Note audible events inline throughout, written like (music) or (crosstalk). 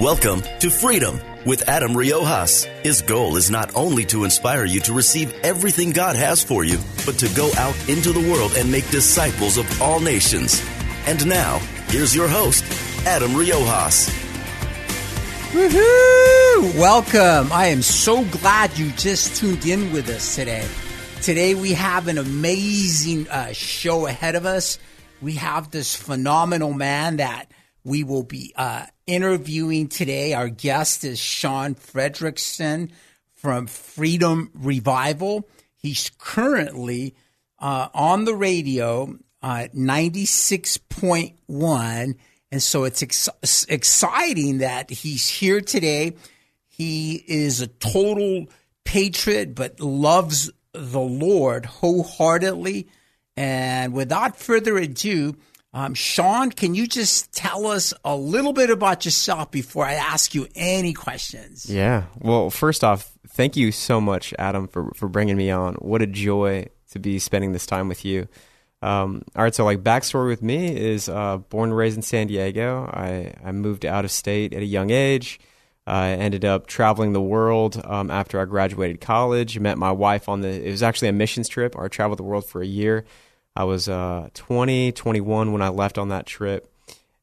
Welcome to Freedom with Adam Riojas. His goal is not only to inspire you to receive everything God has for you, but to go out into the world and make disciples of all nations. And now, here's your host, Adam Riojas. Woohoo! Welcome. I am so glad you just tuned in with us today. Today we have an amazing uh, show ahead of us. We have this phenomenal man that we will be uh, interviewing today. Our guest is Sean Frederickson from Freedom Revival. He's currently uh, on the radio, uh, 96.1. And so it's ex- exciting that he's here today. He is a total patriot, but loves the Lord wholeheartedly. And without further ado, um, Sean, can you just tell us a little bit about yourself before I ask you any questions? Yeah. Well, first off, thank you so much, Adam, for, for bringing me on. What a joy to be spending this time with you. Um, all right, so like backstory with me is uh, born and raised in San Diego. I, I moved out of state at a young age. I ended up traveling the world um, after I graduated college. Met my wife on the. It was actually a missions trip. I traveled the world for a year. I was uh, 20, 21 when I left on that trip.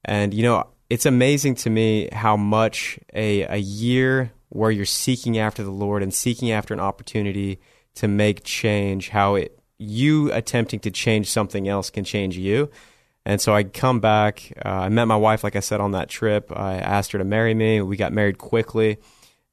And, you know, it's amazing to me how much a, a year where you're seeking after the Lord and seeking after an opportunity to make change, how it you attempting to change something else can change you. And so I come back. Uh, I met my wife, like I said, on that trip. I asked her to marry me. We got married quickly,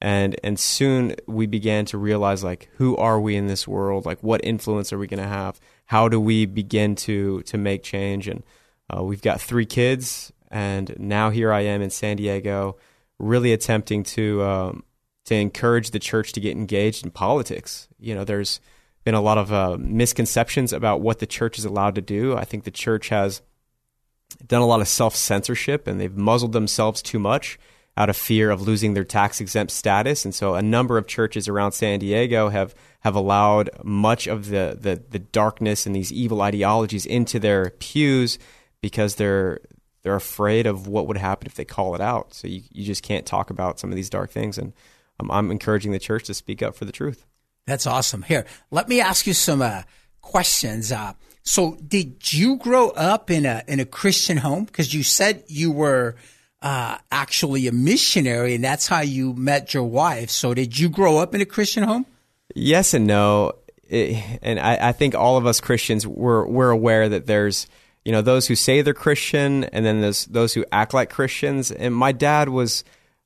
and and soon we began to realize like who are we in this world? Like what influence are we going to have? How do we begin to to make change? And uh, we've got three kids, and now here I am in San Diego, really attempting to um, to encourage the church to get engaged in politics. You know, there's been a lot of uh, misconceptions about what the church is allowed to do. I think the church has done a lot of self censorship, and they've muzzled themselves too much out of fear of losing their tax exempt status. And so a number of churches around San Diego have have allowed much of the, the, the darkness and these evil ideologies into their pews because they're they're afraid of what would happen if they call it out. So you, you just can't talk about some of these dark things. And um, I'm encouraging the church to speak up for the truth. That's awesome. Here, let me ask you some uh, questions. Uh, so, did you grow up in a in a Christian home? Because you said you were uh, actually a missionary, and that's how you met your wife. So, did you grow up in a Christian home? Yes and no. It, and I, I, think all of us Christians we're we're aware that there's you know those who say they're Christian and then there's those who act like Christians. And my dad was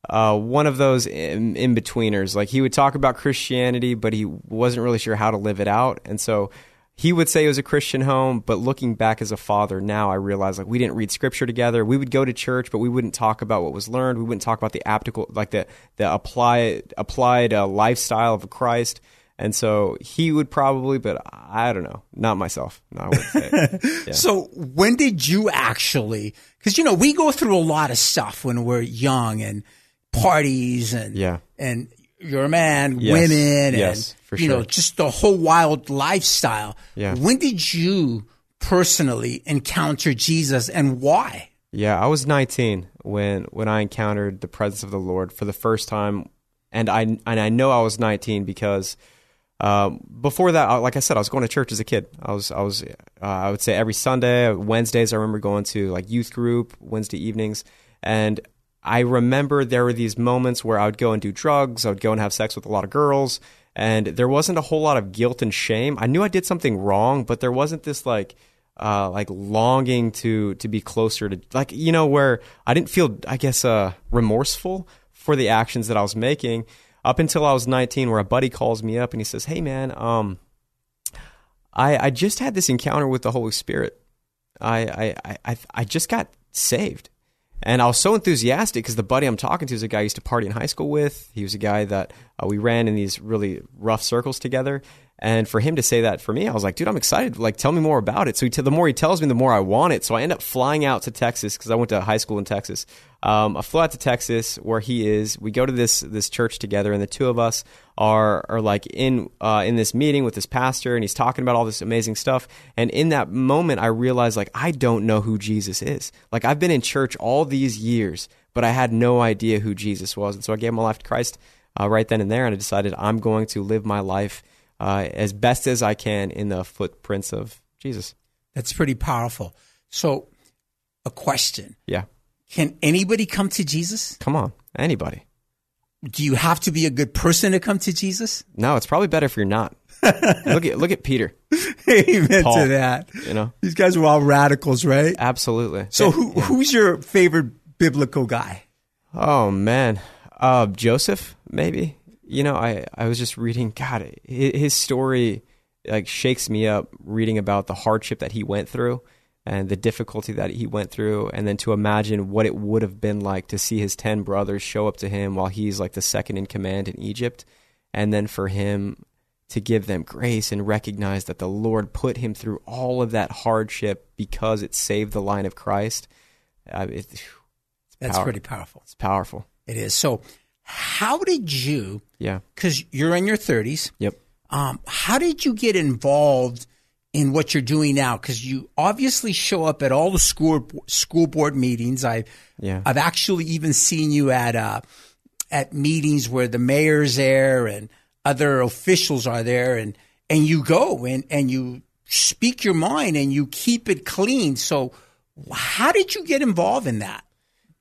uh, one of those in, in betweeners. Like he would talk about Christianity, but he wasn't really sure how to live it out. And so he would say it was a Christian home, but looking back as a father now, I realize like we didn't read scripture together. We would go to church, but we wouldn't talk about what was learned. We wouldn't talk about the aptical, like the the applied applied uh, lifestyle of Christ. And so he would probably, but I don't know, not myself. No, I say. Yeah. (laughs) so when did you actually? Because you know we go through a lot of stuff when we're young and parties and yeah and you're a man, yes. women, yes, and you sure. know just the whole wild lifestyle. Yeah. When did you personally encounter Jesus and why? Yeah, I was 19 when when I encountered the presence of the Lord for the first time, and I and I know I was 19 because um, before that, like I said, I was going to church as a kid. I was I was uh, I would say every Sunday, Wednesdays. I remember going to like youth group Wednesday evenings, and I remember there were these moments where I would go and do drugs. I would go and have sex with a lot of girls. And there wasn't a whole lot of guilt and shame. I knew I did something wrong, but there wasn't this like, uh, like longing to to be closer to like you know where I didn't feel I guess uh, remorseful for the actions that I was making up until I was 19, where a buddy calls me up and he says, "Hey man, um, I I just had this encounter with the Holy Spirit. I I I I just got saved." And I was so enthusiastic because the buddy I'm talking to is a guy I used to party in high school with. He was a guy that uh, we ran in these really rough circles together. And for him to say that for me, I was like, dude, I'm excited. Like, tell me more about it. So t- the more he tells me, the more I want it. So I end up flying out to Texas because I went to high school in Texas. Um, I flew out to Texas where he is. We go to this this church together, and the two of us are are like in uh, in this meeting with this pastor, and he's talking about all this amazing stuff. And in that moment, I realized like I don't know who Jesus is. Like I've been in church all these years, but I had no idea who Jesus was. And so I gave my life to Christ uh, right then and there, and I decided I'm going to live my life uh, as best as I can in the footprints of Jesus. That's pretty powerful. So, a question. Yeah. Can anybody come to Jesus? Come on, anybody. Do you have to be a good person to come to Jesus? No, it's probably better if you're not. (laughs) look at look at Peter. Amen Paul, to that. You know, These guys were all radicals, right? absolutely. So, who, who's your favorite biblical guy? Oh man, uh, Joseph, maybe. You know, I I was just reading. God, his story like shakes me up. Reading about the hardship that he went through and the difficulty that he went through, and then to imagine what it would have been like to see his ten brothers show up to him while he's like the second in command in Egypt, and then for him to give them grace and recognize that the Lord put him through all of that hardship because it saved the line of Christ. Uh, it, it's That's pretty powerful. It's powerful. It is. So, how did you, Yeah. because you're in your 30s, Yep. um, how did you get involved in what you're doing now? Because you obviously show up at all the school school board meetings. I, Yeah. I've actually even seen you at uh, at meetings where the mayor's there and other officials are there, and and you go and and you speak your mind and you keep it clean. So, how did you get involved in that?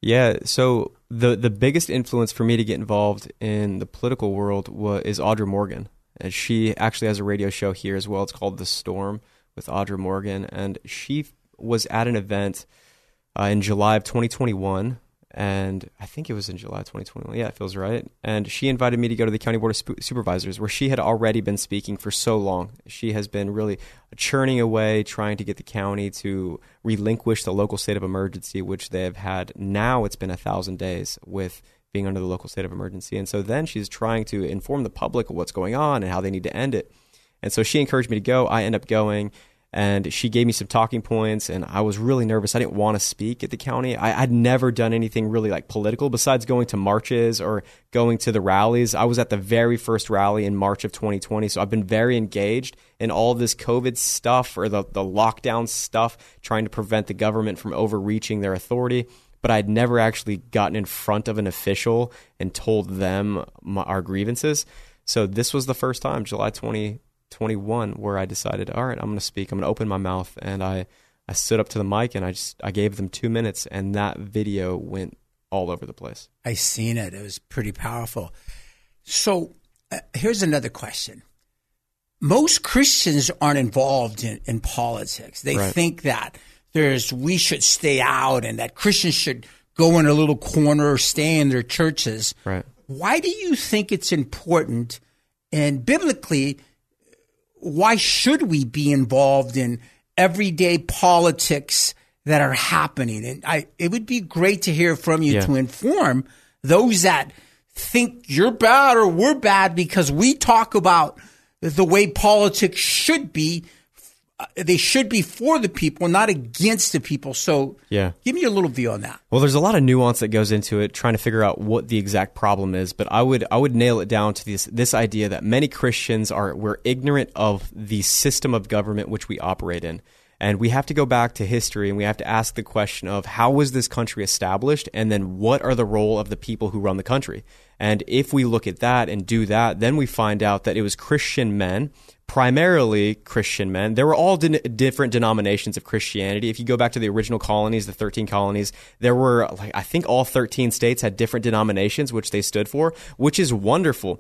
Yeah. So the the biggest influence for me to get involved in the political world was, is Audra Morgan, and she actually has a radio show here as well. It's called The Storm with Audra Morgan, and she was at an event uh, in July of 2021. And I think it was in July 2021. Yeah, it feels right. And she invited me to go to the County Board of Sp- Supervisors, where she had already been speaking for so long. She has been really churning away, trying to get the county to relinquish the local state of emergency, which they have had. Now it's been a thousand days with being under the local state of emergency. And so then she's trying to inform the public of what's going on and how they need to end it. And so she encouraged me to go. I end up going and she gave me some talking points and I was really nervous. I didn't want to speak at the county. I, I'd never done anything really like political besides going to marches or going to the rallies. I was at the very first rally in March of 2020. So I've been very engaged in all this COVID stuff or the, the lockdown stuff, trying to prevent the government from overreaching their authority. But I'd never actually gotten in front of an official and told them my, our grievances. So this was the first time, July 20, 21 where I decided, all right, I'm going to speak. I'm going to open my mouth, and I I stood up to the mic and I just I gave them two minutes, and that video went all over the place. I seen it. It was pretty powerful. So uh, here's another question. Most Christians aren't involved in, in politics. They Right. think that there's we should stay out and that Christians should go in a little corner or stay in their churches. Right. Why do you think it's important and biblically why should we be involved in everyday politics that are happening? And I, it would be great to hear from you Yeah. to inform those that think you're bad or we're bad because we talk about the way politics should be. Uh, They should be for the people, not against the people. So, Yeah. give me a little view on that. Well, there's a lot of nuance that goes into it, trying to figure out what the exact problem is. But I would I would nail it down to this this idea that many Christians are we're ignorant of the system of government which we operate in. And we have to go back to history and we have to ask the question of how was this country established and then what are the role of the people who run the country? And if we look at that and do that, then we find out that it was Christian men primarily Christian men. There were all din- different denominations of Christianity. If you go back to the original colonies, the 13 colonies, there were, like, I think all 13 states had different denominations which they stood for, which is wonderful.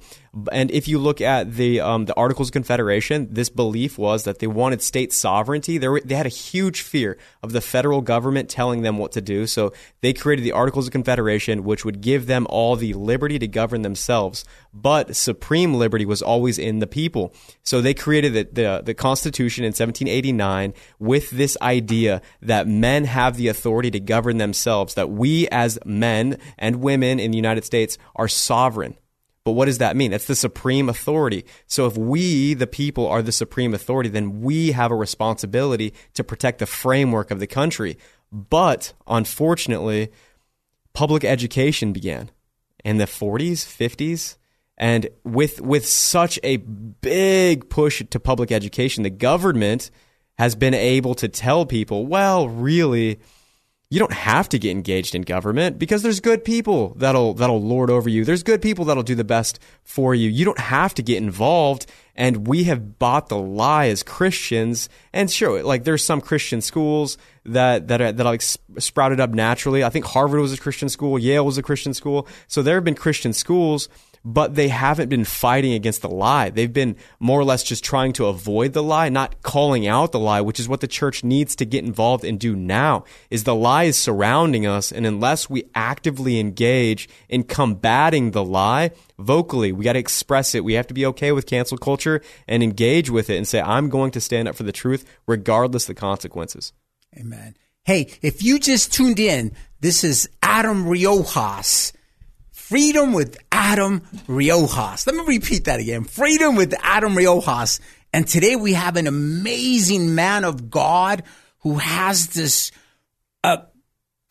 And if you look at the um, the Articles of Confederation, this belief was that they wanted state sovereignty. They, were, they had a huge fear of the federal government telling them what to do. So they created the Articles of Confederation, which would give them all the liberty to govern themselves, but supreme liberty was always in the people. So they created the, the, the Constitution in 1789 with this idea that men have the authority to govern themselves, that we as men and women in the United States are sovereign. But what does that mean? It's the supreme authority. So if we, the people, are the supreme authority, then we have a responsibility to protect the framework of the country. But unfortunately, public education began in the 40s, 50s, and with with such a big push to public education, the government has been able to tell people, well, really, you don't have to get engaged in government because there's good people that'll that'll lord over you. There's good people that'll do the best for you. You don't have to get involved. And we have bought the lie as Christians. And sure, like there's some Christian schools that that are, that like sprouted up naturally. I think Harvard was a Christian school, Yale was a Christian school. So there have been Christian schools but they haven't been fighting against the lie. They've been more or less just trying to avoid the lie, not calling out the lie, which is what the church needs to get involved and do now. Is the lie is surrounding us, and unless we actively engage in combating the lie vocally, we got to express it. We have to be okay with cancel culture and engage with it and say, "I'm going to stand up for the truth, regardless the consequences." Amen. Hey, if you just tuned in, this is Adam Riojas Freedom with Adam Riojas. Let me repeat that again. Freedom with Adam Riojas. And today we have an amazing man of God who has this uh,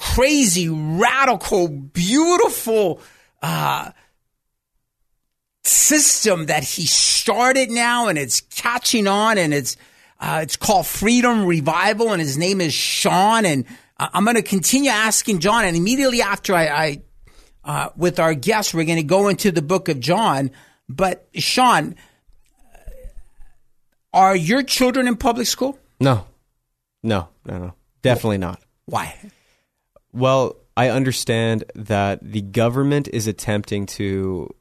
crazy, radical, beautiful uh, system that he started now, and it's catching on, and it's uh, it's called Freedom Revival, and his name is Sean. And I'm going to continue asking John, and immediately after I, I uh, with our guests. We're going to go into the book of John. But Sean, are your children in public school? No, no, no, no, definitely not. Why? Well, I understand that the government is attempting to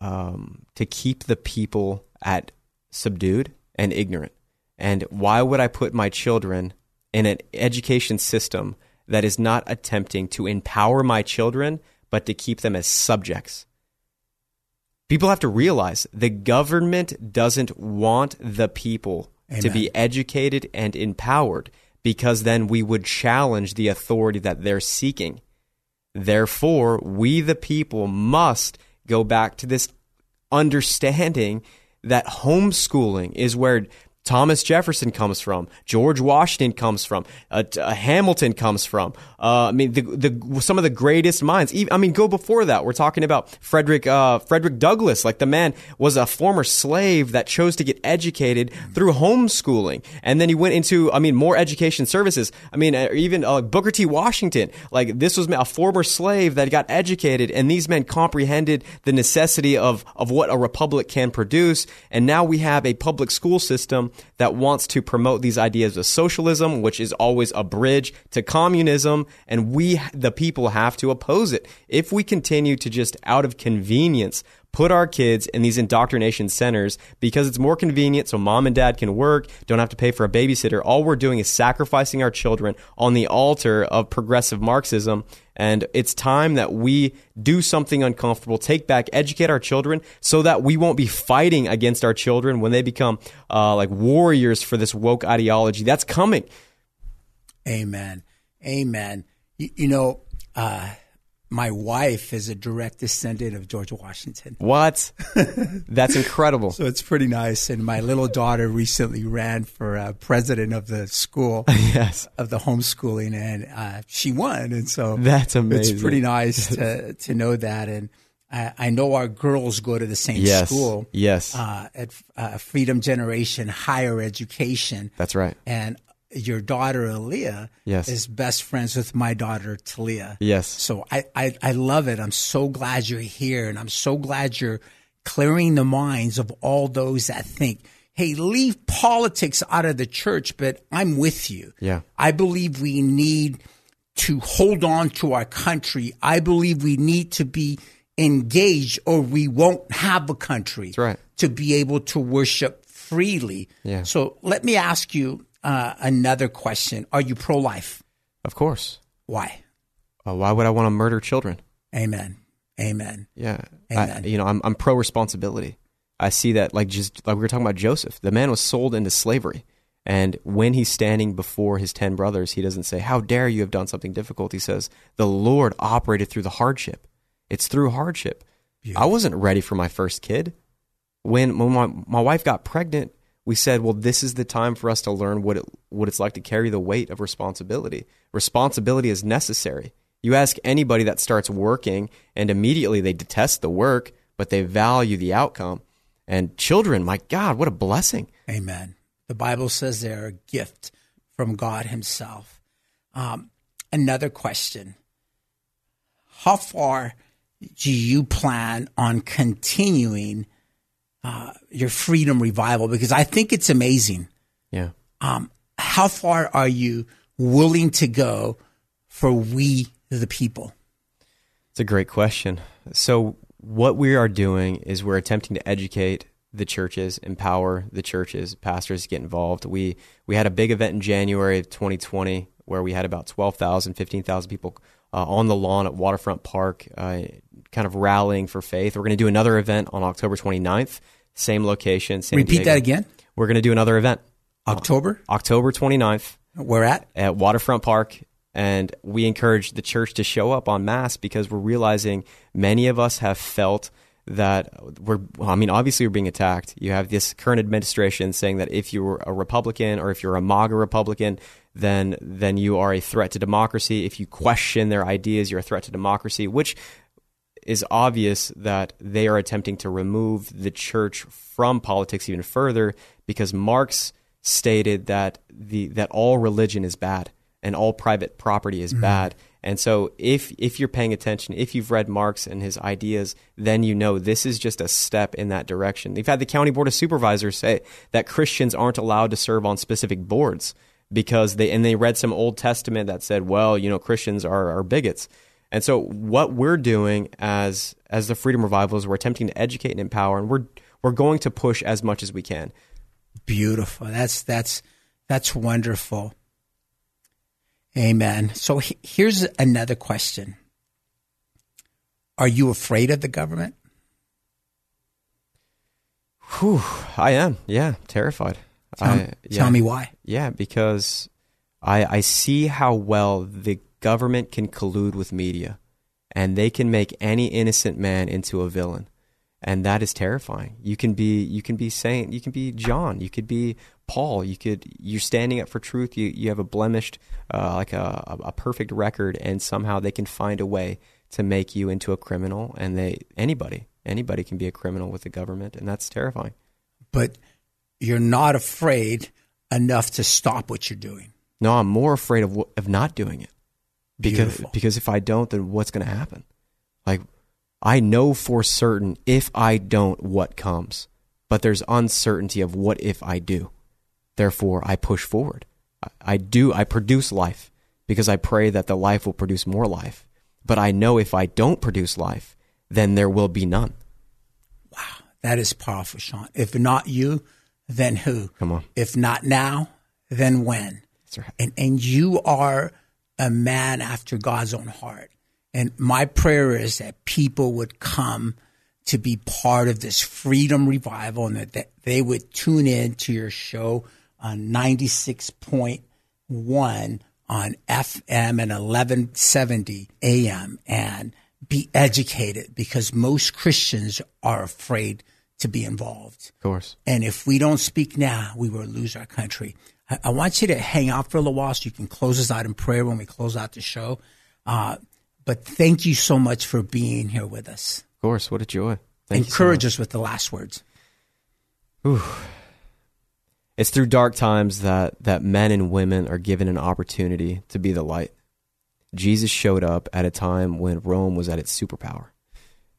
um, to keep the people at subdued and ignorant. And why would I put my children in an education system that is not attempting to empower my children but to keep them as subjects. People have to realize the government doesn't want the people Amen. to be educated and empowered because then we would challenge the authority that they're seeking. Therefore, we the people must go back to this understanding that homeschooling is where Thomas Jefferson comes from, George Washington comes from, uh, uh, Hamilton comes from. Uh, I mean, the, the, some of the greatest minds. Even, I mean, go before that. We're talking about Frederick uh, Frederick Douglass. Like the man was a former slave that chose to get educated through homeschooling, and then he went into, I mean, more education services. I mean, uh, even uh, Booker T. Washington. Like this was a former slave that got educated, and these men comprehended the necessity of of what a republic can produce. And now we have a public school system that wants to promote these ideas of socialism, which is always a bridge to communism, and we, the people, have to oppose it. If we continue to just out of convenience put our kids in these indoctrination centers because it's more convenient so mom and dad can work, don't have to pay for a babysitter. All we're doing is sacrificing our children on the altar of progressive Marxism. And it's time that we do something uncomfortable, take back, educate our children so that we won't be fighting against our children when they become uh, like warriors for this woke ideology. That's coming. Amen. Amen. You, you know, uh, my wife is a direct descendant of George Washington. What? (laughs) That's incredible. so it's pretty nice. And my little daughter recently ran for uh, president of the school, (laughs) yes, of the homeschooling, and uh, she won. And so that's amazing. It's pretty nice to to know that. And I, I know our girls go to the same yes. school. Yes, uh, at uh, Freedom Generation Higher Education. That's right. And your daughter Aaliyah yes. is best friends with my daughter Talia. Yes. So I, I, I love it. I'm so glad you're here and I'm so glad you're clearing the minds of all those that think, hey, leave politics out of the church, but I'm with you. Yeah. I believe we need to hold on to our country. I believe we need to be engaged or we won't have a country right. to be able to worship freely. Yeah. So let me ask you uh, another question: Are you pro-life? Of course. Why? Uh, why would I want to murder children? Amen. Amen. Yeah. Amen. I, you know, I'm, I'm pro responsibility. I see that, like, just like we were talking about Joseph, the man was sold into slavery. And when he's standing before his 10 brothers, he doesn't say, How dare you have done something difficult? He says, The Lord operated through the hardship. It's through hardship. I wasn't ready for my first kid. When, when my, my wife got pregnant, we said, Well, this is the time for us to learn what, it, what it's like to carry the weight of responsibility. Responsibility is necessary. You ask anybody that starts working, and immediately they detest the work, but they value the outcome. And children, my God, what a blessing. Amen. The Bible says they're a gift from God Himself. Um, another question How far do you plan on continuing uh, your freedom revival? Because I think it's amazing. Yeah. Um, how far are you willing to go for we, the people? It's a great question. So, what we are doing is we're attempting to educate the churches, empower the churches, pastors to get involved. We we had a big event in January of 2020 where we had about 12,000, 15,000 people uh, on the lawn at Waterfront Park, uh, kind of rallying for faith. We're going to do another event on October 29th, same location. San Repeat Diego. that again. We're going to do another event October? October 29th Where at? at Waterfront Park. And we encourage the church to show up en masse because we're realizing many of us have felt that we're, I mean, obviously we're being attacked. You have this current administration saying that if you're a Republican or if you're a MAGA Republican, then, then you are a threat to democracy. If you question their ideas, you're a threat to democracy, which is obvious that they are attempting to remove the church from politics even further because Marx stated that the that all religion is bad and all private property is mm-hmm. bad. And so if if you're paying attention, if you've read Marx and his ideas, then you know this is just a step in that direction. They've had the county board of supervisors say that Christians aren't allowed to serve on specific boards because they and they read some Old Testament that said, well, you know, Christians are, are bigots. And so what we're doing as as the Freedom Revival is we're attempting to educate and empower, and we're we're going to push as much as we can. Beautiful. That's that's that's wonderful. Amen. So he- here's another question. Are you afraid of the government? Whew, I am, yeah, terrified. Tell, I, yeah. tell me why. Yeah, because I I see how well the government can collude with media, and they can make any innocent man into a villain, and that is terrifying. You can be you can be Saint, you can be John, you could be Paul, you could you're standing up for truth. You you have a blemished uh, like a a perfect record, and somehow they can find a way to make you into a criminal, and they anybody anybody can be a criminal with the government, and that's terrifying. But you're not afraid enough to stop what you're doing. No, I'm more afraid of of not doing it because Beautiful. because if I don't, then what's going to happen? Like I know for certain if I don't, what comes, but there's uncertainty of what if I do. Therefore, I push forward. I, I do. I produce life because I pray that the life will produce more life. But I know if I don't produce life, then there will be none. Wow, that is powerful, Sean. If not you, then who? Come on. If not now, then when? That's right. And and you are a man after God's own heart. And my prayer is that people would come to be part of this freedom revival and that, that they would tune in to your show on 96.1 on FM and 1170 AM and be educated because most Christians are afraid to be involved. Of course. And if we don't speak now, we will lose our country. I, I want you to hang out for a little while so you can close us out in prayer when we close out the show. Uh, but thank you so much for being here with us. Of course. What a joy. Thank you so Encourage us with the last words. Ooh. It's through dark times that, that men and women are given an opportunity to be the light. Jesus showed up at a time when Rome was at its superpower.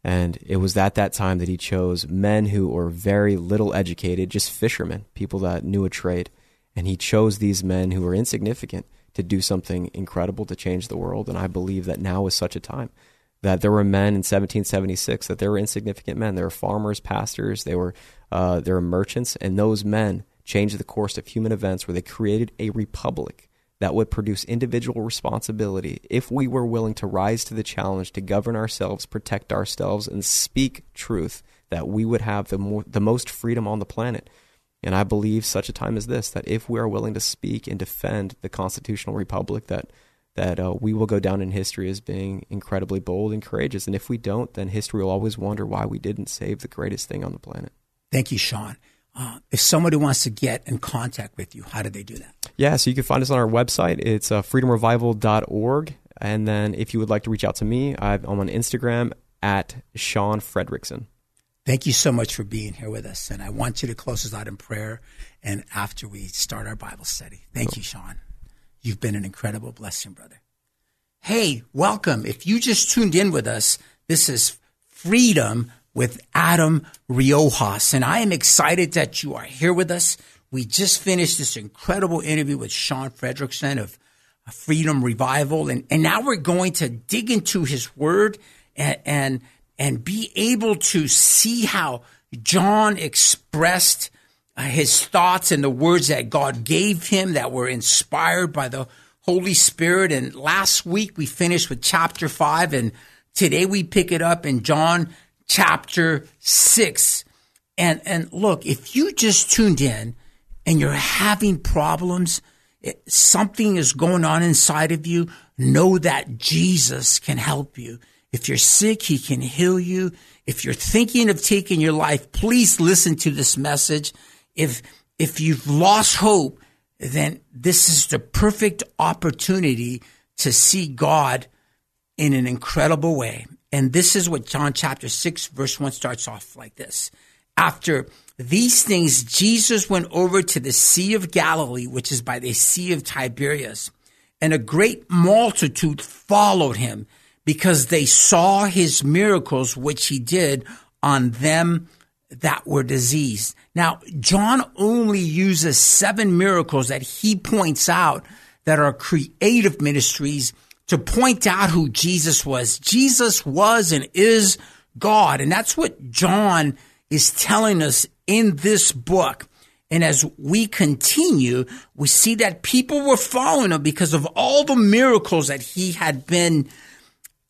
And it was at that time that he chose men who were very little educated, just fishermen, people that knew a trade. And he chose these men who were insignificant to do something incredible to change the world. And I believe that now is such a time that there were men in 1776 that there were insignificant men. There were farmers, pastors, they were uh, were merchants, and those men changed the course of human events where they created a republic that would produce individual responsibility if we were willing to rise to the challenge to govern ourselves, protect ourselves, and speak truth, that we would have the, the most freedom on the planet. And I believe such a time as this, that if we are willing to speak and defend the constitutional republic, that that uh, we will go down in history as being incredibly bold and courageous. And if we don't, then history will always wonder why we didn't save the greatest thing on the planet. Thank you, Sean. Uh, if somebody wants to get in contact with you, how do they do that? Yeah, so you can find us on our website. It's uh, freedomrevival.org. And then if you would like to reach out to me, I'm on Instagram at Sean Frederickson. Thank you so much for being here with us. And I want you to close us out in prayer and after we start our Bible study. Thank cool. you, Sean. You've been an incredible blessing, brother. Hey, welcome. If you just tuned in with us, this is Freedom with Adam Riojas. And I am excited that you are here with us. We just finished this incredible interview with Sean Frederickson of Freedom Revival. And, and now we're going to dig into his word and, and, and be able to see how John expressed uh, his thoughts and the words that God gave him that were inspired by the Holy Spirit. And last week we finished with chapter five and today we pick it up in John chapter 6. And, and look, if you just tuned in and you're having problems, something is going on inside of you, know that Jesus can help you. If you're sick, he can heal you. If you're thinking of taking your life, please listen to this message. If, if you've lost hope, then this is the perfect opportunity to see God in an incredible way. And this is what John chapter 6, verse 1 starts off like this. After these things, Jesus went over to the Sea of Galilee, which is by the Sea of Tiberias, and a great multitude followed him because they saw his miracles, which he did on them that were diseased. Now, John only uses seven miracles that he points out that are creative ministries to point out who Jesus was. Jesus was and is God. And that's what John is telling us in this book. And as we continue, we see that people were following him because of all the miracles that he had been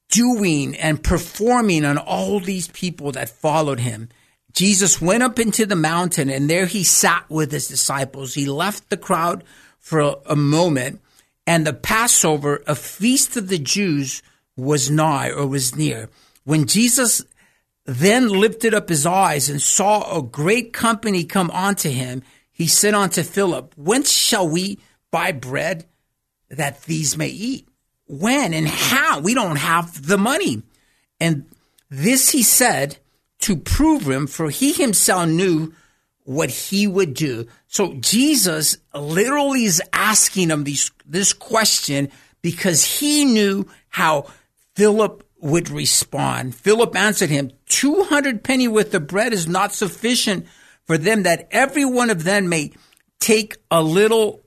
doing and performing on all these people that followed him. Jesus went up into the mountain and there he sat with his disciples. He left the crowd for a, a moment and the Passover, a feast of the Jews, was nigh or was near. When Jesus then lifted up his eyes and saw a great company come unto him, he said unto Philip, Whence shall we buy bread that these may eat? When and how? We don't have the money. And this he said to prove him, for he himself knew what he would do. So Jesus literally is asking him these, this question because he knew how Philip would respond. Philip answered him, 200 penny worth of bread is not sufficient for them that every one of them may take a little.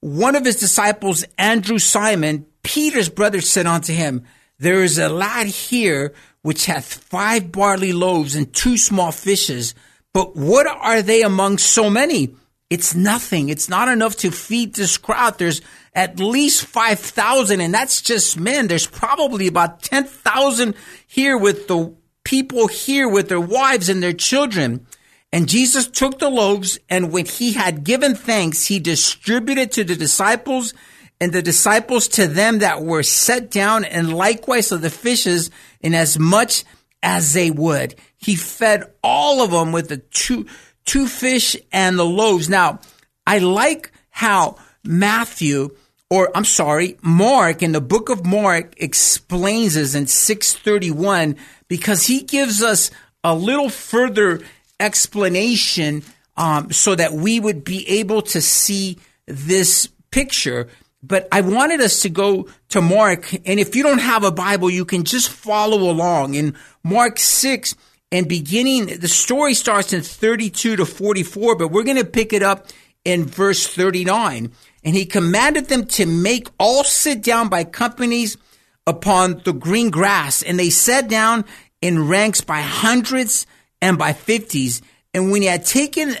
One of his disciples, Andrew Simon, Peter's brother said unto him, there is a lad here which hath five barley loaves and two small fishes, but what are they among so many? It's nothing. It's not enough to feed this crowd. There's at least 5,000 and that's just men. There's probably about 10,000 here with the people here with their wives and their children. And Jesus took the loaves and when he had given thanks, he distributed to the disciples and the disciples to them that were set down and likewise of the fishes in as much as they would. He fed all of them with the two, two fish and the loaves. Now, I like how Matthew, or I'm sorry, Mark in the book of Mark explains this in 631 because he gives us a little further explanation um, so that we would be able to see this picture but I wanted us to go to Mark. And if you don't have a Bible, you can just follow along in Mark 6 and beginning, the story starts in 32 to 44, but we're going to pick it up in verse 39. And he commanded them to make all sit down by companies upon the green grass. And they sat down in ranks by hundreds and by fifties. And when he had taken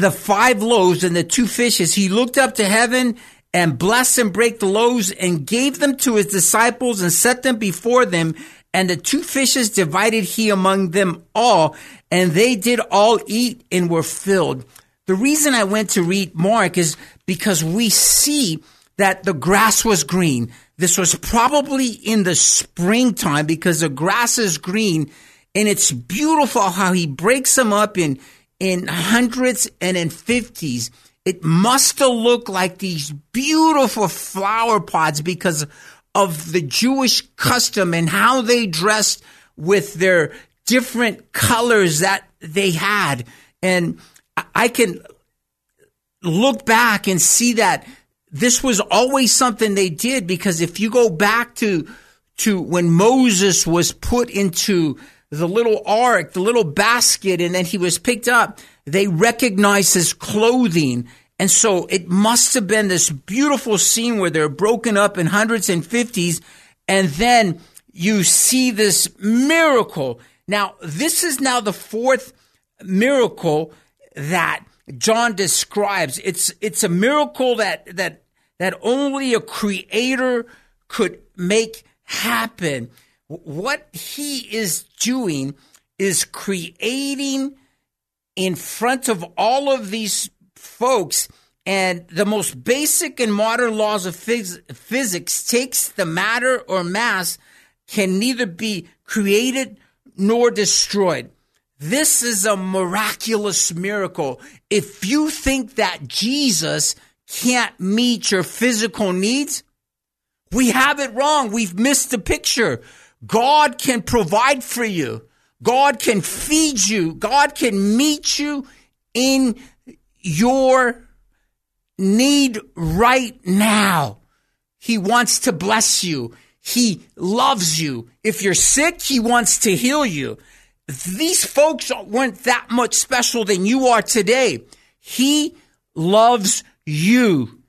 the five loaves and the two fishes, he looked up to heaven and blessed and break the loaves and gave them to his disciples and set them before them. And the two fishes divided he among them all, and they did all eat and were filled. The reason I went to read Mark is because we see that the grass was green. This was probably in the springtime because the grass is green and it's beautiful how he breaks them up in, in hundreds and in fifties. It must have looked like these beautiful flower pots because of the Jewish custom and how they dressed with their different colors that they had. And I can look back and see that this was always something they did because if you go back to to when Moses was put into the little ark, the little basket, and then he was picked up, they recognized his clothing. And so it must have been this beautiful scene where they're broken up in hundreds and fifties. And then you see this miracle. Now, this is now the fourth miracle that John describes. It's, it's a miracle that, that, that only a creator could make happen. What he is doing is creating in front of all of these folks and the most basic and modern laws of phys- physics takes the matter or mass can neither be created nor destroyed. This is a miraculous miracle. If you think that Jesus can't meet your physical needs, we have it wrong. We've missed the picture. God can provide for you. God can feed you. God can meet you in your need right now. He wants to bless you. He loves you. If you're sick, he wants to heal you. These folks weren't that much special than you are today. He loves you.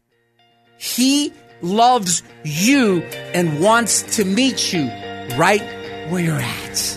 He loves you and wants to meet you right where you're at.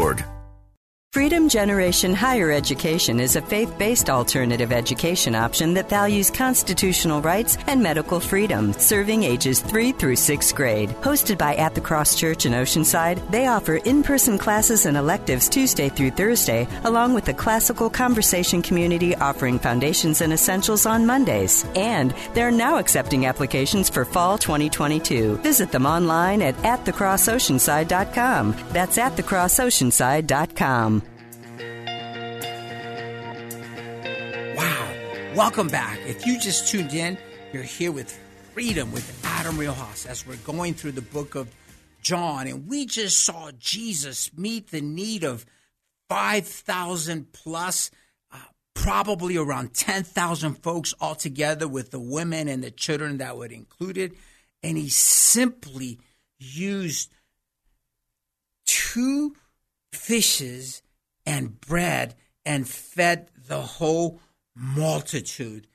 org. Freedom Generation Higher Education is a faith based alternative education option that values constitutional rights and medical freedom, serving ages 3 through 6th grade. Hosted by At the Cross Church in Oceanside, they offer in person classes and electives Tuesday through Thursday, along with a classical conversation community offering foundations and essentials on Mondays. And they're now accepting applications for fall 2022. Visit them online at atthecrossoceanside.com. That's atthecrossoceanside.com. Welcome back. If you just tuned in, you're here with Freedom with Adam Riojas as we're going through the book of John. And we just saw Jesus meet the need of 5,000 plus, uh, probably around 10,000 folks altogether with the women and the children that were included. And he simply used two fishes and bread and fed the whole multitude.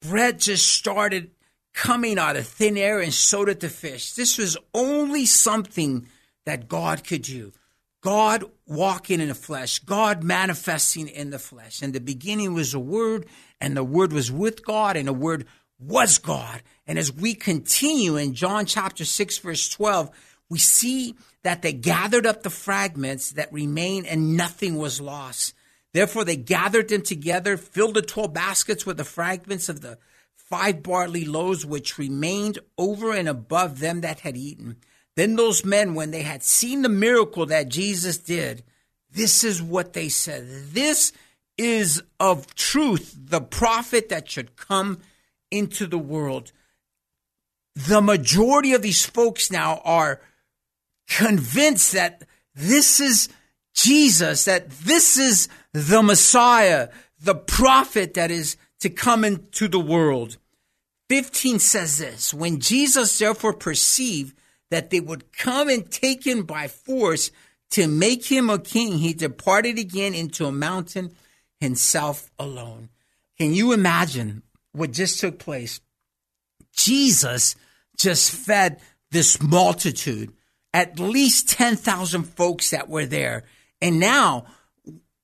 Bread just started coming out of thin air and so did the fish. This was only something that God could do. God walking in the flesh, God manifesting in the flesh. In the beginning was a word, and the word was with God, and the word was God. And as we continue in John chapter 6, verse 12, we see that they gathered up the fragments that remain and nothing was lost. Therefore, they gathered them together, filled the 12 baskets with the fragments of the five barley loaves which remained over and above them that had eaten. Then those men, when they had seen the miracle that Jesus did, this is what they said. This is of truth the prophet that should come into the world. The majority of these folks now are convinced that this is Jesus, that this is the Messiah, the prophet that is to come into the world. 15 says this When Jesus therefore perceived that they would come and take him by force to make him a king, he departed again into a mountain himself alone. Can you imagine what just took place? Jesus just fed this multitude, at least 10,000 folks that were there. And now,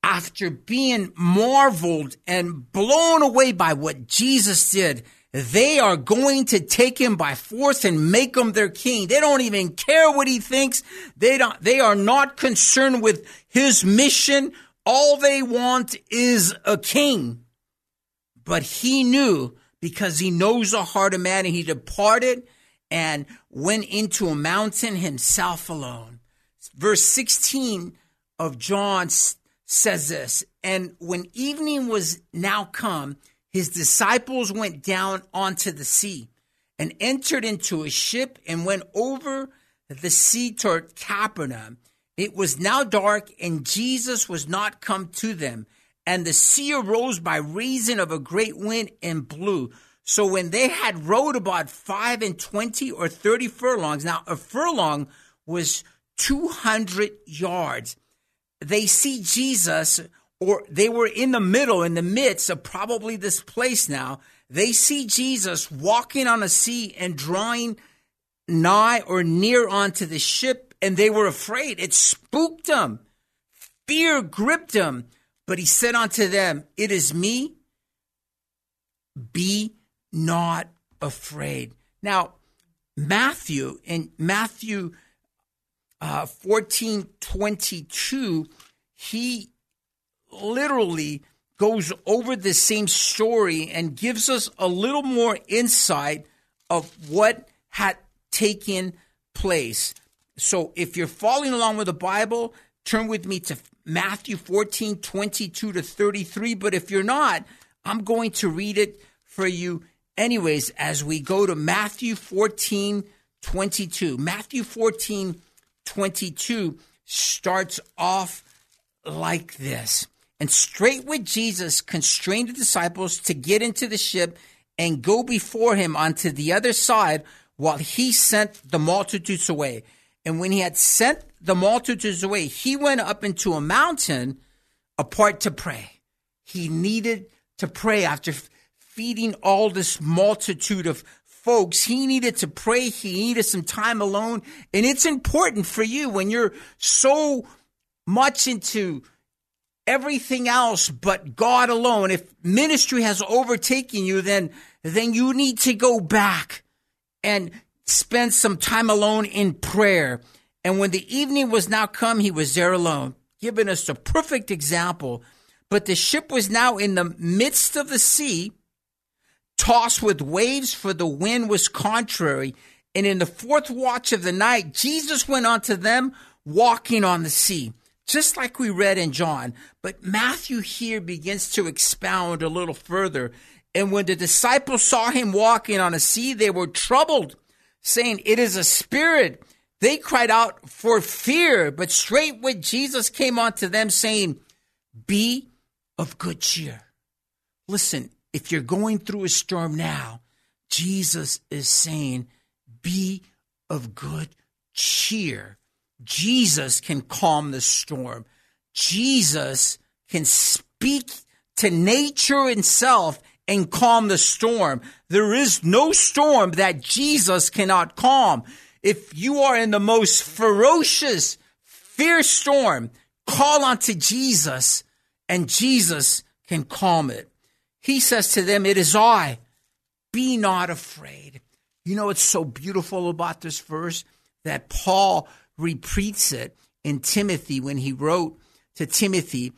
after being marveled and blown away by what Jesus did, they are going to take him by force and make him their king. They don't even care what he thinks. They don't, they are not concerned with his mission. All they want is a king. But he knew because he knows the heart of man and he departed and went into a mountain himself alone. Verse 16 of John says this, and when evening was now come, his disciples went down onto the sea and entered into a ship and went over the sea toward Capernaum. It was now dark and Jesus was not come to them. And the sea arose by reason of a great wind and blew. So when they had rowed about five and twenty or thirty furlongs, now a furlong was 200 yards, they see Jesus, or they were in the middle, in the midst of probably this place now. They see Jesus walking on a sea and drawing nigh or near onto the ship, and they were afraid. It spooked them. Fear gripped them. But he said unto them, It is me. Be not afraid. Now, Matthew, in Matthew uh, 14 22, he literally goes over the same story and gives us a little more insight of what had taken place. So if you're following along with the Bible, turn with me to Matthew 14 22 to 33. But if you're not, I'm going to read it for you anyways as we go to Matthew 14 22. Matthew 14 22 starts off like this. And straightway Jesus constrained the disciples to get into the ship and go before him onto the other side while he sent the multitudes away. And when he had sent the multitudes away, he went up into a mountain apart to pray. He needed to pray after feeding all this multitude of folks. He needed to pray. He needed some time alone. And it's important for you when you're so much into everything else but God alone. If ministry has overtaken you, then, then you need to go back and spend some time alone in prayer. And when the evening was now come, he was there alone, giving us a perfect example. But the ship was now in the midst of the sea, tossed with waves, for the wind was contrary. And in the fourth watch of the night, Jesus went unto them walking on the sea just like we read in John. But Matthew here begins to expound a little further. And when the disciples saw him walking on a sea, they were troubled, saying, It is a spirit. They cried out for fear, but straightway Jesus came unto them, saying, Be of good cheer. Listen, if you're going through a storm now, Jesus is saying, Be of good cheer. Jesus can calm the storm. Jesus can speak to nature itself and calm the storm. There is no storm that Jesus cannot calm. If you are in the most ferocious, fierce storm, call unto Jesus and Jesus can calm it. He says to them, It is I. Be not afraid. You know what's so beautiful about this verse? That Paul repeats it in Timothy when he wrote to Timothy,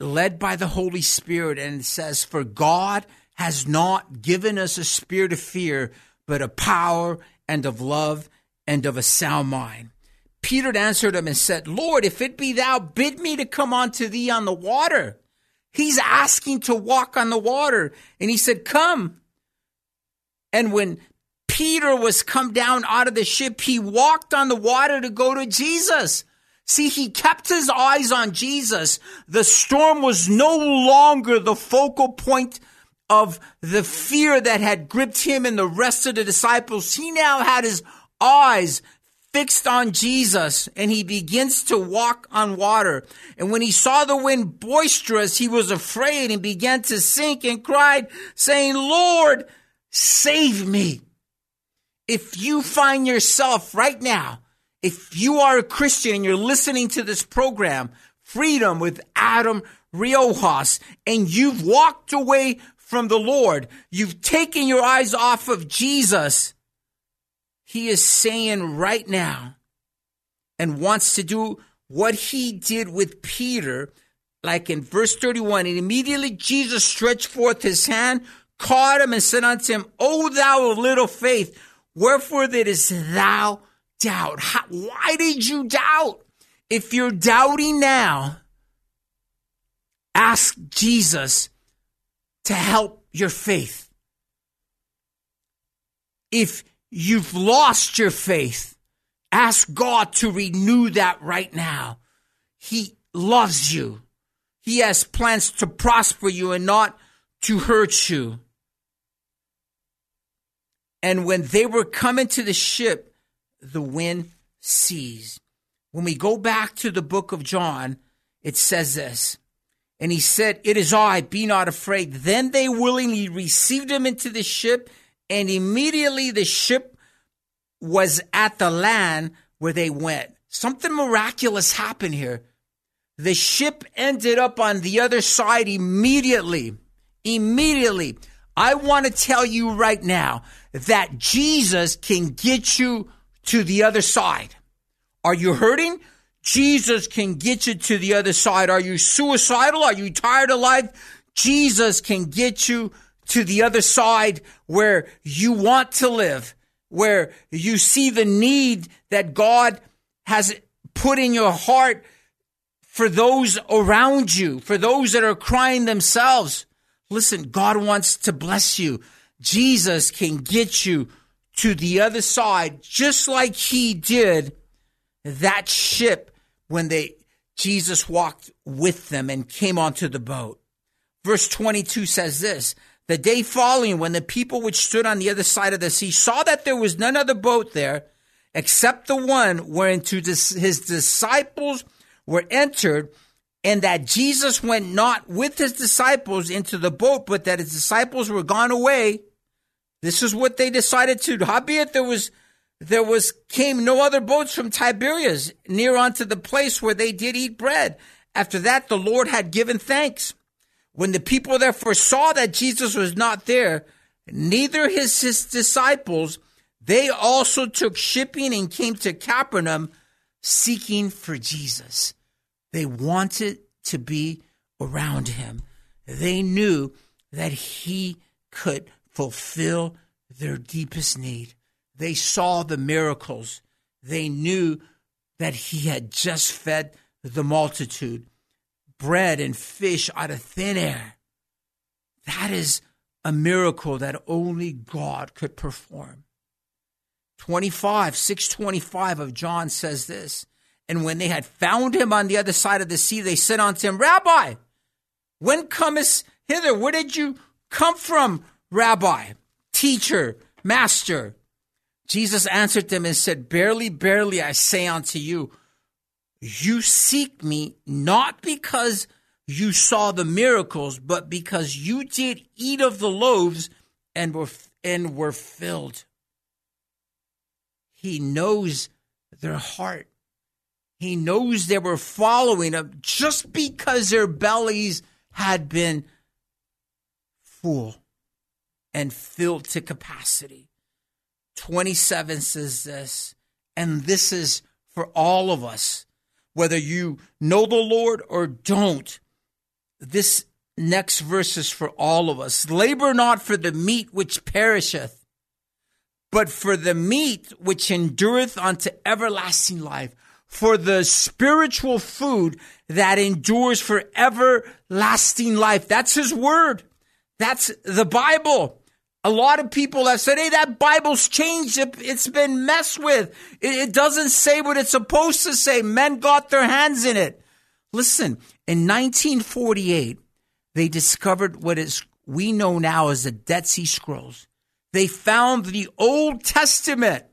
led by the Holy Spirit, and it says, For God has not given us a spirit of fear, but of power and of love and of a sound mind. Peter answered him and said, Lord, if it be thou, bid me to come unto thee on the water. He's asking to walk on the water. And he said, Come. And when Peter was come down out of the ship, he walked on the water to go to Jesus, See, he kept his eyes on Jesus. The storm was no longer the focal point of the fear that had gripped him and the rest of the disciples. He now had his eyes fixed on Jesus and he begins to walk on water. And when he saw the wind boisterous, he was afraid and began to sink and cried, saying, Lord, save me. If you find yourself right now, if you are a Christian and you're listening to this program, Freedom with Adam Riojas, and you've walked away from the Lord, you've taken your eyes off of Jesus, he is saying right now and wants to do what he did with Peter, like in verse 31. And immediately Jesus stretched forth his hand, caught him, and said unto him, O thou of little faith, wherefore didst thou doubt? How, why did you doubt? If you're doubting now, ask Jesus to help your faith. If you've lost your faith, ask God to renew that right now. He loves you. He has plans to prosper you and not to hurt you. And when they were coming to the ship, the wind ceased. When we go back to the book of John, it says this. And he said, It is I, be not afraid. Then they willingly received him into the ship and immediately the ship was at the land where they went. Something miraculous happened here. The ship ended up on the other side immediately. Immediately. I want to tell you right now that Jesus can get you to the other side. Are you hurting? Jesus can get you to the other side. Are you suicidal? Are you tired of life? Jesus can get you to the other side where you want to live, where you see the need that God has put in your heart for those around you, for those that are crying themselves. Listen, God wants to bless you. Jesus can get you to the other side, just like he did that ship when they, Jesus walked with them and came onto the boat. Verse 22 says this, the day following, when the people which stood on the other side of the sea saw that there was none other boat there, except the one whereinto his disciples were entered, and that Jesus went not with his disciples into the boat, but that his disciples were gone away. This is what they decided to. Howbeit there was there was came no other boats from Tiberias near unto the place where they did eat bread. After that, the Lord had given thanks. When the people therefore saw that Jesus was not there, neither his, his disciples, they also took shipping and came to Capernaum seeking for Jesus. They wanted to be around him. They knew that he could fulfill their deepest need. They saw the miracles. They knew that he had just fed the multitude bread and fish out of thin air. That is a miracle that only God could perform. 25, 625 of John says this. And when they had found him on the other side of the sea, they said unto him, Rabbi, when comest hither? Where did you come from, Rabbi, teacher, master? Jesus answered them and said, Barely, barely, I say unto you, you seek me not because you saw the miracles, but because you did eat of the loaves and were and were filled. He knows their heart. He knows they were following him just because their bellies had been full and filled to capacity. 27 says this, and this is for all of us whether you know the Lord or don't. This next verse is for all of us. Labor not for the meat which perisheth, but for the meat which endureth unto everlasting life, for the spiritual food that endures for everlasting life. That's his word. That's the Bible. A lot of people have said, hey, that Bible's changed. It's been messed with. It doesn't say what it's supposed to say. Men got their hands in it. Listen, in 1948, they discovered what is we know now as the Dead Sea Scrolls. They found the Old Testament.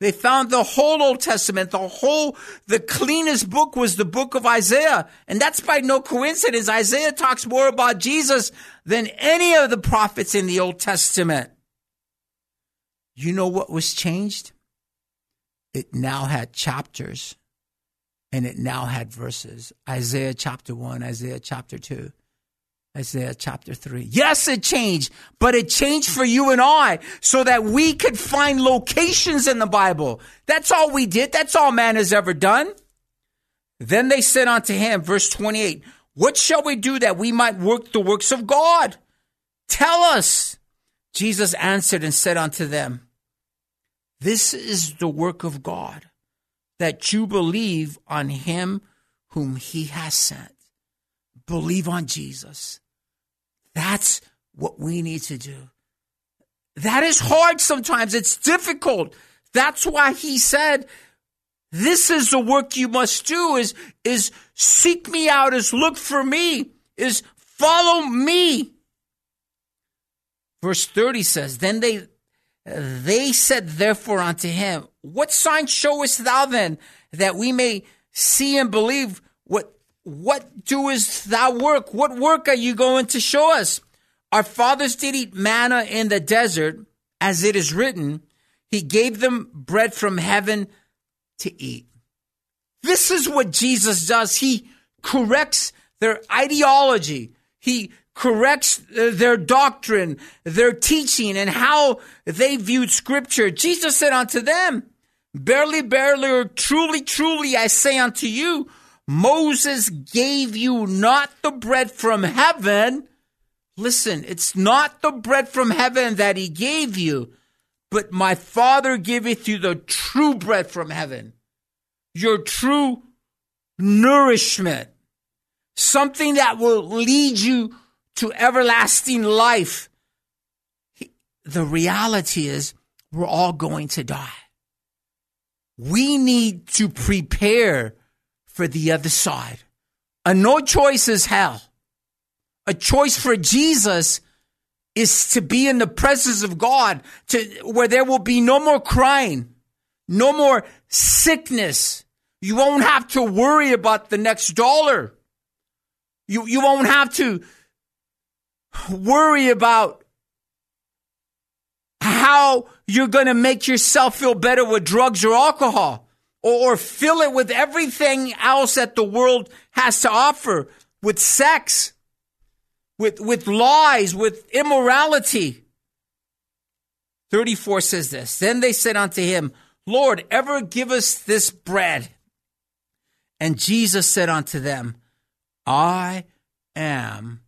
They found the whole Old Testament. The whole, the cleanest book was the book of Isaiah. And that's by no coincidence. Isaiah talks more about Jesus than any of the prophets in the Old Testament. You know what was changed? It now had chapters and it now had verses. Isaiah chapter 1, Isaiah chapter 2. Isaiah chapter 3. Yes, it changed, but it changed for you and I so that we could find locations in the Bible. That's all we did. That's all man has ever done. Then they said unto him, verse 28, What shall we do that we might work the works of God? Tell us. Jesus answered and said unto them, This is the work of God, that you believe on him whom he has sent. Believe on Jesus. That's what we need to do. That is hard sometimes. It's difficult. That's why he said, this is the work you must do is, is seek me out, is look for me, is follow me. Verse 30 says, then they, they said therefore unto him, what sign showest thou then that we may see and believe what what doest thou work? What work are you going to show us? Our fathers did eat manna in the desert, as it is written, He gave them bread from heaven to eat. This is what Jesus does. He corrects their ideology. He corrects uh, their doctrine, their teaching, and how they viewed scripture. Jesus said unto them, Barely, barely, or truly, truly, I say unto you, Moses gave you not the bread from heaven. Listen, it's not the bread from heaven that he gave you, but my Father giveth you the true bread from heaven, your true nourishment, something that will lead you to everlasting life. The reality is, we're all going to die. We need to prepare for the other side. A no choice is hell. A choice for Jesus is to be in the presence of God, to where there will be no more crying, no more sickness. You won't have to worry about the next dollar. You, you won't have to worry about how you're going to make yourself feel better with drugs or alcohol or, fill it with everything else that the world has to offer with sex, with, with lies, with immorality. 34 says this Then they said unto him, Lord, ever give us this bread. And Jesus said unto them, I am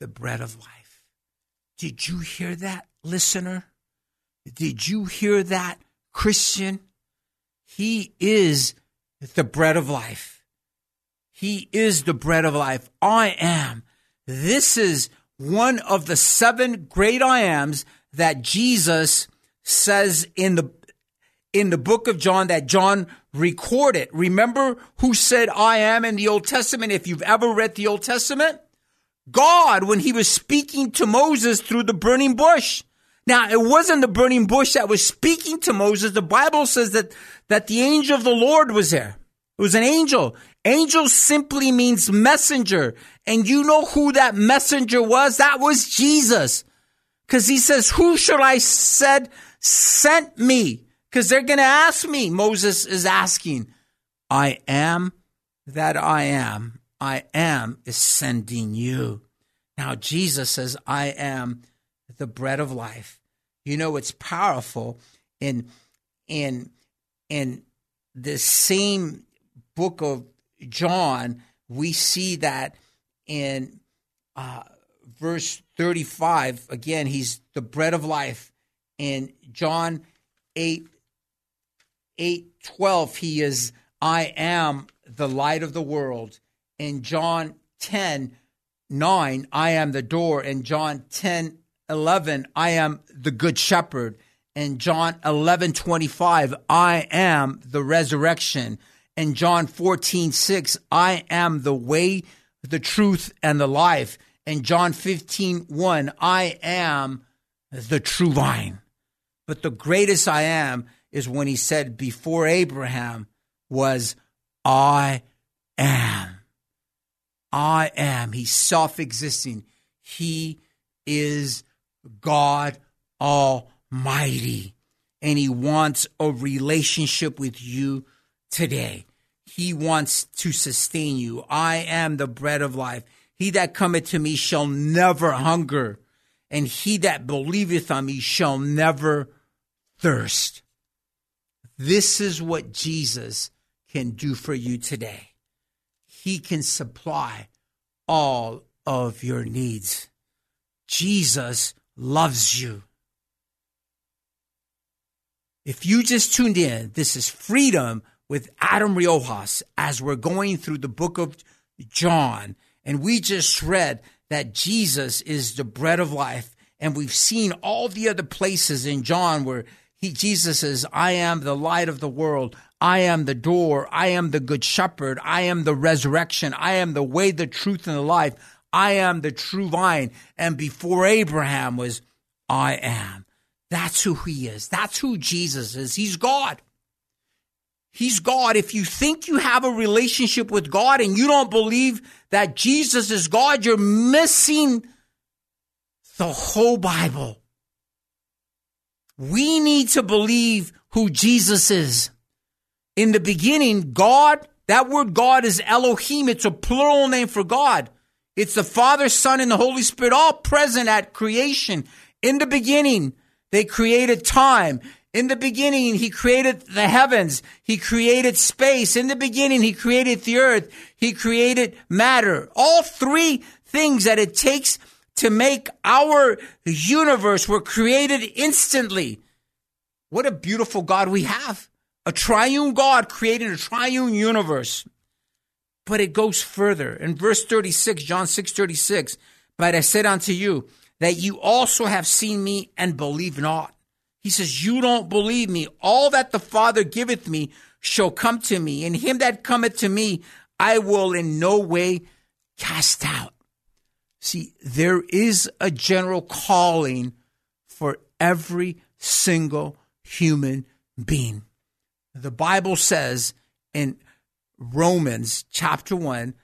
the bread of life. Did you hear that, listener? Did you hear that, Christian? He is the bread of life. He is the bread of life. I am. This is one of the seven great I ams that Jesus says in the in the book of John that John recorded. Remember who said I am in the Old Testament if you've ever read the Old Testament? God when he was speaking to Moses through the burning bush. Now, it wasn't the burning bush that was speaking to Moses. The Bible says that, that the angel of the Lord was there. It was an angel. Angel simply means messenger. And you know who that messenger was? That was Jesus. Cause he says, who should I said sent me? Cause they're going to ask me. Moses is asking, I am that I am. I am is sending you. Now Jesus says, I am the bread of life. You know, it's powerful in in in the same book of John, we see that in uh, verse 35, again, he's the bread of life. In John 8, 8 12, he is, I am the light of the world. In John 10, 9, I am the door. In John 10, 11, I am the good shepherd. In John 11, 25, I am the resurrection. In John 14, 6, I am the way, the truth, and the life. In John 15, 1, I am the true vine. But the greatest I am is when he said before Abraham was, I am. I am. He's self existing. He is God Almighty. And He wants a relationship with you today. He wants to sustain you. I am the bread of life. He that cometh to me shall never hunger, and he that believeth on me shall never thirst. This is what Jesus can do for you today. He can supply all of your needs. Jesus loves you. If you just tuned in, this is Freedom with Adam Riojas as we're going through the book of John. And we just read that Jesus is the bread of life. And we've seen all the other places in John where he, Jesus says, I am the light of the world. I am the door. I am the good shepherd. I am the resurrection. I am the way, the truth, and the life. I am the true vine. And before Abraham was, I am. That's who he is. That's who Jesus is. He's God. He's God. If you think you have a relationship with God and you don't believe that Jesus is God, you're missing the whole Bible. We need to believe who Jesus is. In the beginning, God, that word God is Elohim. It's a plural name for God. It's the Father, Son, and the Holy Spirit all present at creation. In the beginning, they created time. In the beginning, he created the heavens. He created space. In the beginning, he created the earth. He created matter. All three things that it takes to make our universe were created instantly. What a beautiful God we have. A triune God creating a triune universe. But it goes further. In verse 36, John 6 36, but I said unto you that you also have seen me and believe not. He says, You don't believe me. All that the Father giveth me shall come to me, and him that cometh to me I will in no way cast out. See, there is a general calling for every single human being. The Bible says in Romans chapter 1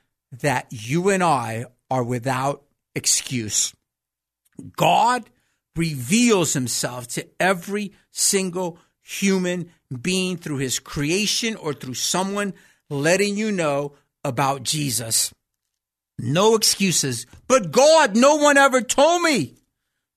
that you and I are without excuse. God reveals himself to every single human being through his creation or through someone letting you know about Jesus. No excuses. But God, no one ever told me.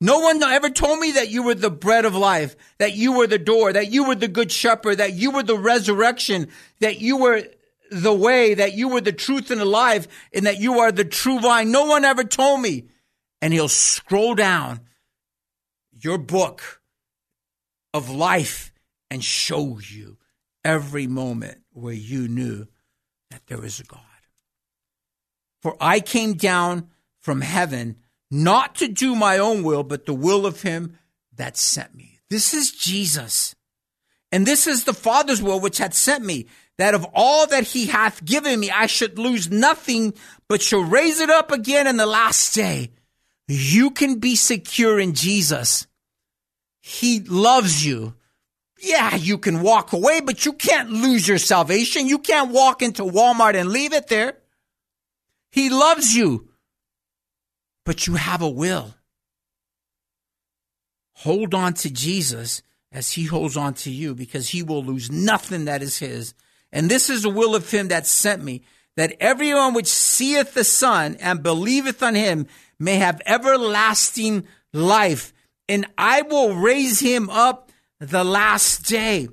No one ever told me that you were the bread of life, that you were the door, that you were the good shepherd, that you were the resurrection, that you were the way, that you were the truth and the life, and that you are the true vine. No one ever told me. And he'll scroll down your book of life and show you every moment where you knew that there is a God. For I came down from heaven not to do my own will, but the will of him that sent me. This is Jesus. And this is the Father's will which hath sent me, that of all that he hath given me, I should lose nothing, but shall raise it up again in the last day. You can be secure in Jesus. He loves you. Yeah, you can walk away, but you can't lose your salvation. You can't walk into Walmart and leave it there. He loves you, but you have a will. Hold on to Jesus as he holds on to you because he will lose nothing that is his. And this is the will of him that sent me, that everyone which seeth the Son and believeth on him may have everlasting life, and I will raise him up the last day.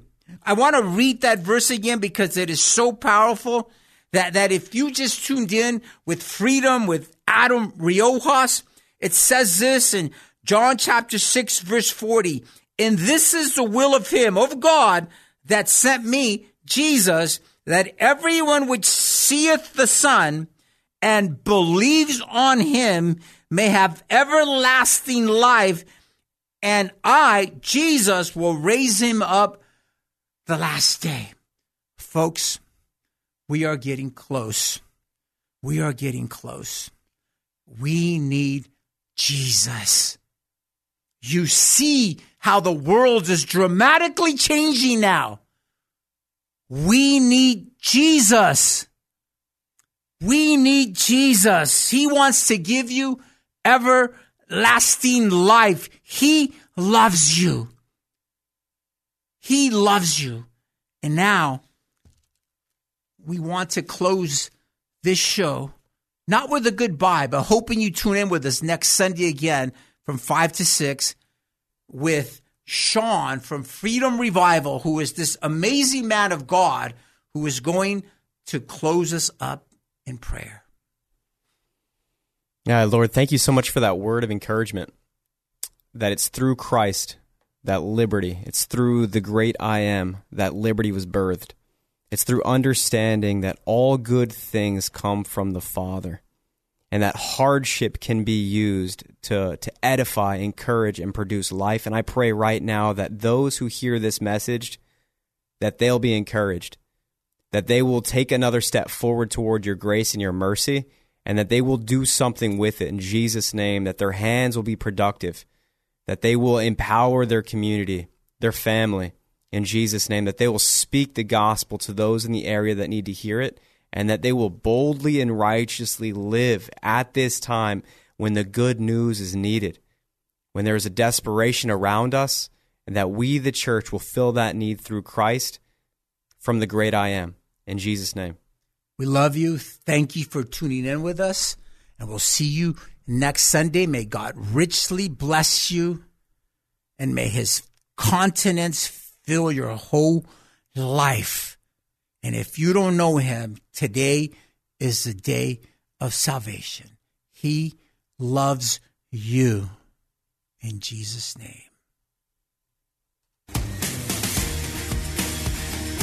I want to read that verse again because it is so powerful. That, that if you just tuned in with freedom with Adam Riojas, it says this in John chapter 6, verse 40. And this is the will of him, of God, that sent me, Jesus, that everyone which seeth the Son and believes on him may have everlasting life, and I, Jesus, will raise him up the last day. Folks, we are getting close. We are getting close. We need Jesus. You see how the world is dramatically changing now. We need Jesus. We need Jesus. He wants to give you everlasting life. He loves you. He loves you. And now we want to close this show not with a goodbye, but hoping you tune in with us next Sunday again from 5 to 6 with Sean from Freedom Revival, who is this amazing man of God who is going to close us up in prayer. Yeah, Lord, thank you so much for that word of encouragement. That it's through Christ that liberty, it's through the great I am that liberty was birthed. It's through understanding that all good things come from the Father and that hardship can be used to, to edify, encourage, and produce life. And I pray right now that those who hear this message, that they'll be encouraged, that they will take another step forward toward your grace and your mercy, and that they will do something with it in Jesus' name, that their hands will be productive, that they will empower their community, their family, in Jesus' name, that they will speak the gospel to those in the area that need to hear it, and that they will boldly and righteously live at this time when the good news is needed, when there is a desperation around us, and that we, the church, will fill that need through Christ from the great I am. In Jesus' name. We love you. Thank you for tuning in with us, and we'll see you next Sunday. May God richly bless you, and may his continents fill your whole life. And if you don't know him, today is the day of salvation. He loves you in Jesus' name.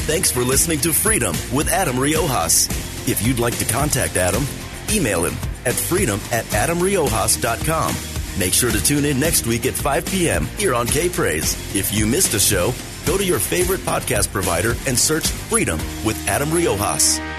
Thanks for listening to Freedom with Adam Riojas. If you'd like to contact Adam, email him at freedom at adamriojas.com. Make sure to tune in next week at 5 p.m. here on K Praise. If you missed a show, Go to your favorite podcast provider and search Freedom with Adam Riojas.